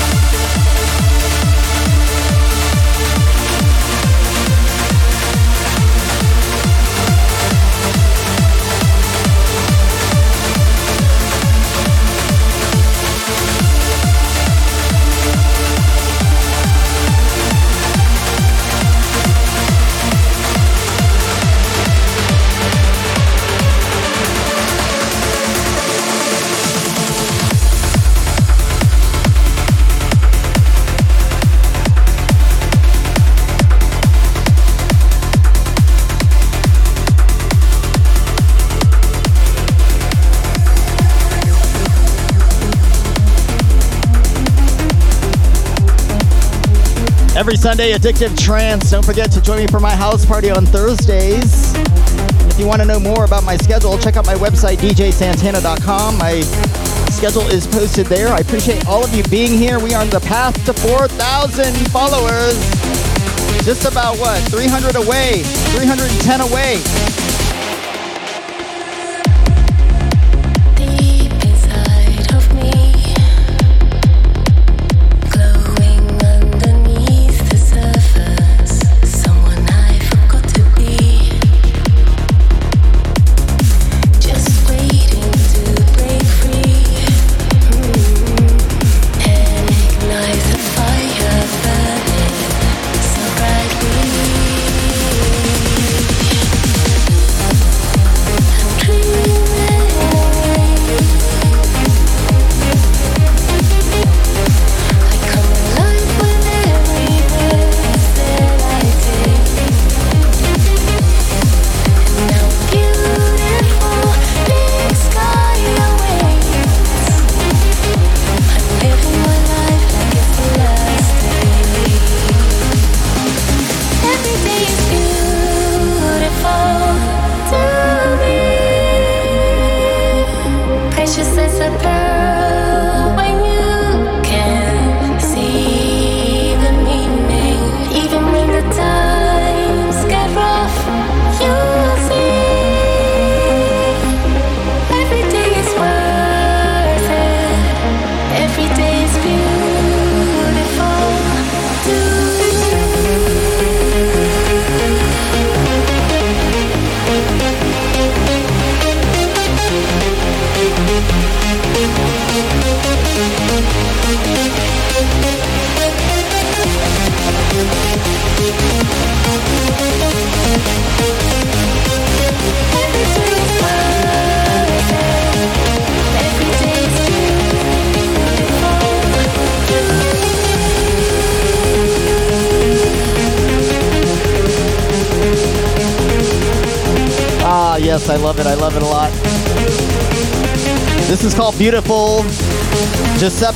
Every Sunday, Addictive Trance. Don't forget to join me for my house party on Thursdays. If you want to know more about my schedule, check out my website, djsantana.com. My schedule is posted there. I appreciate all of you being here. We are on the path to 4,000 followers. Just about what? 300 away, 310 away.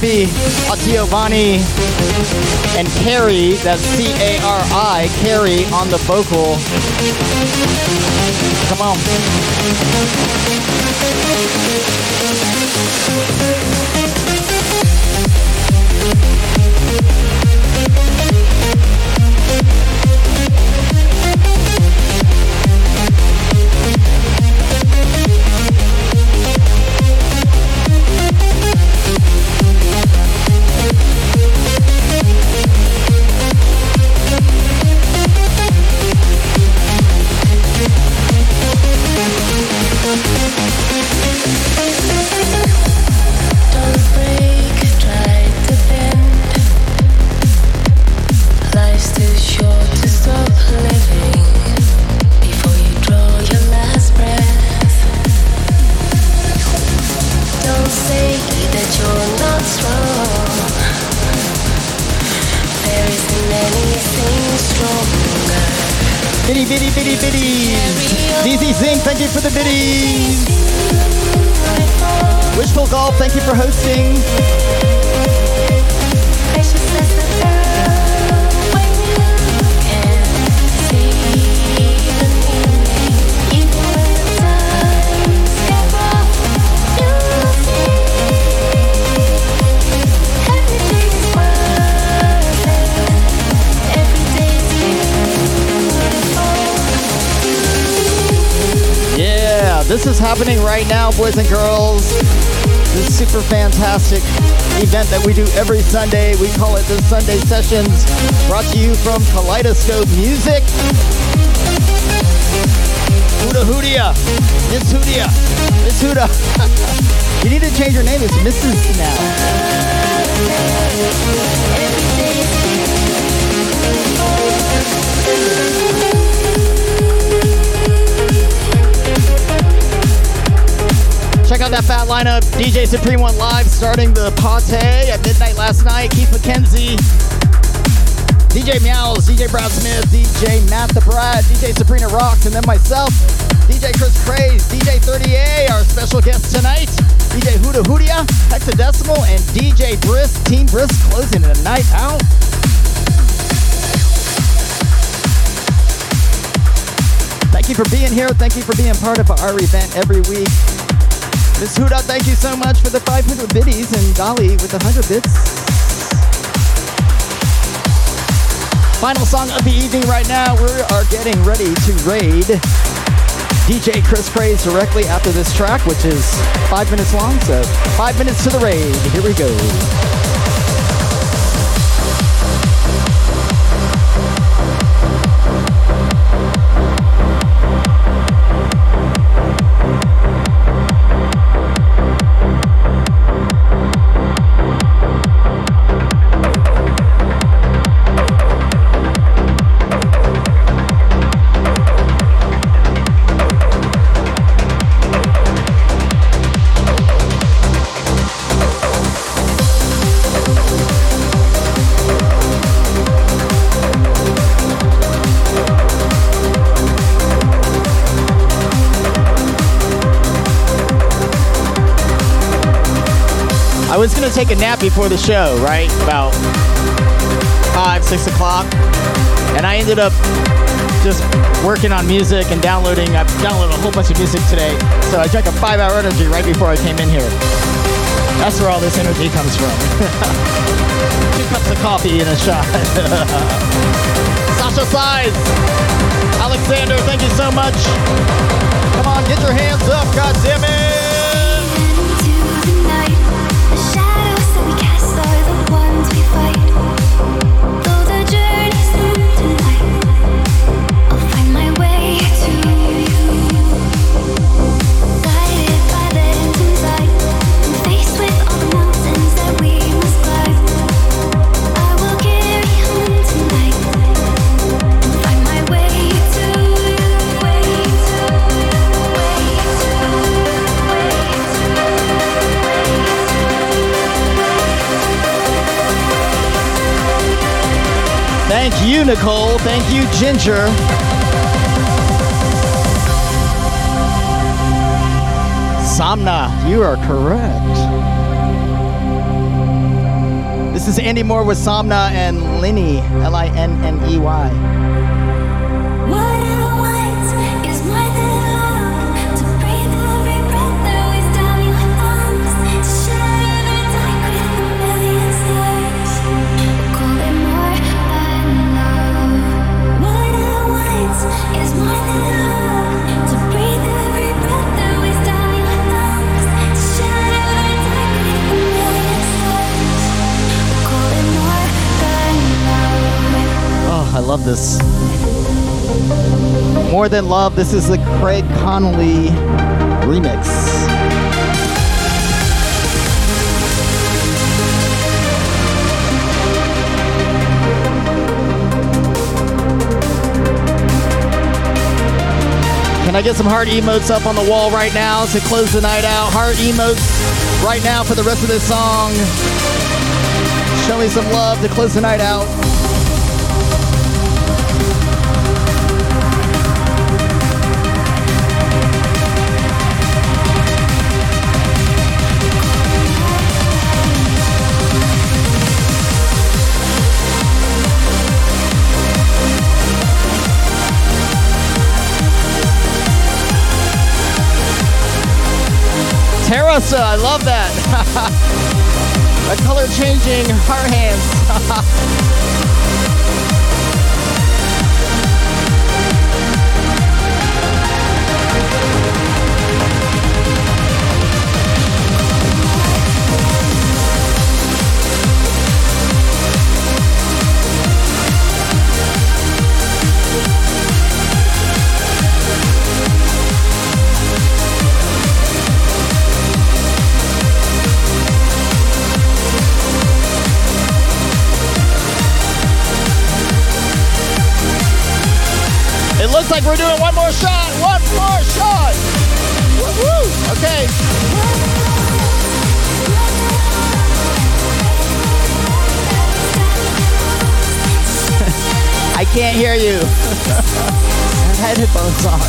Giuseppe Ottaviani and Carrie, that's C A R I, Carrie on the vocal. Come on. Beautiful. Yeah, this is happening right now, boys and girls. This super fantastic event that we do every Sunday. We call it the Sunday Sessions, brought to you from Kaleidoscope Music. Huda Hoodia. Miss Hoodia. Miss Huda. (laughs) you need to change your name. It's Mrs. now. Check out that fat lineup. DJ Supreme went live starting the Pate at midnight last night. Keith McKenzie, DJ Meows, DJ Brad Smith, DJ Matt the Brad, DJ Sabrina Rocks, and then myself, DJ Chris Craze, DJ 30A, our special guest tonight, DJ Huda Hoodia, Hexadecimal, and DJ Brisk, Team Brisk closing the night out. Thank you for being here. Thank you for being part of our event every week. Miss Huda, thank you so much for the 500 biddies and Dolly with the 100 bits. Final song of the evening right now. We are getting ready to raid DJ Chris Craze directly after this track, which is five minutes long. So five minutes to the raid. Here we go. Gonna take a nap before the show, right? About five, six o'clock. And I ended up just working on music and downloading. I've downloaded a whole bunch of music today. So I drank a five hour energy right before I came in here. That's where all this energy comes from. (laughs) Two cups of coffee and a shot. (laughs) Sasha Size. Alexander, thank you so much. Come on, get your hands up, God Thank you, Nicole. Thank you, Ginger. Somna, you are correct. This is Andy Moor with Somna and Linny, L I N N E Y. I love this. More Than Love, this is the Craig Connelly remix. Can I get some heart emotes up on the wall right now to close the night out? Heart emotes right now for the rest of this song. Show me some love to close the night out. Teresa, I love that. (laughs) A color changing heart hands. (laughs) Like we're doing one more shot. One more shot. Woo-hoo. Okay. (laughs) I can't hear you. (laughs) I had headphones on.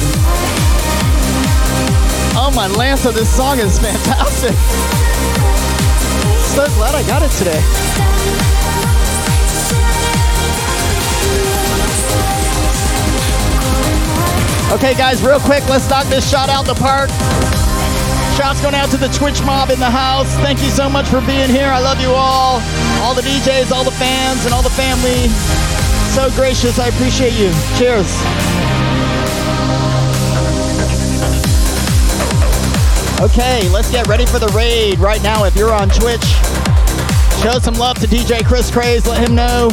Oh my Lancer, this song is fantastic. So glad I got it today. Okay, guys, real quick, let's knock this shot out the park. Shouts going out to the Twitch mob in the house. Thank you so much for being here. I love you all. All the DJs, all the fans, and all the family. So gracious. I appreciate you. Cheers. Okay, let's get ready for the raid right now. If you're on Twitch, show some love to DJ Chris Craze. Let him know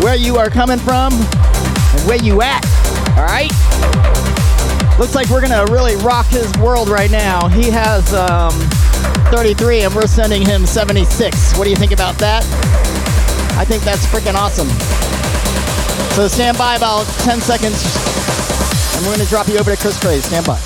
where you are coming from and where you at. All right. Looks like we're gonna really rock his world right now. He has um, 33, and we're sending him 76. What do you think about that? I think that's freaking awesome. So stand by about 10 seconds, and we're gonna drop you over to Chris Craze. Stand by.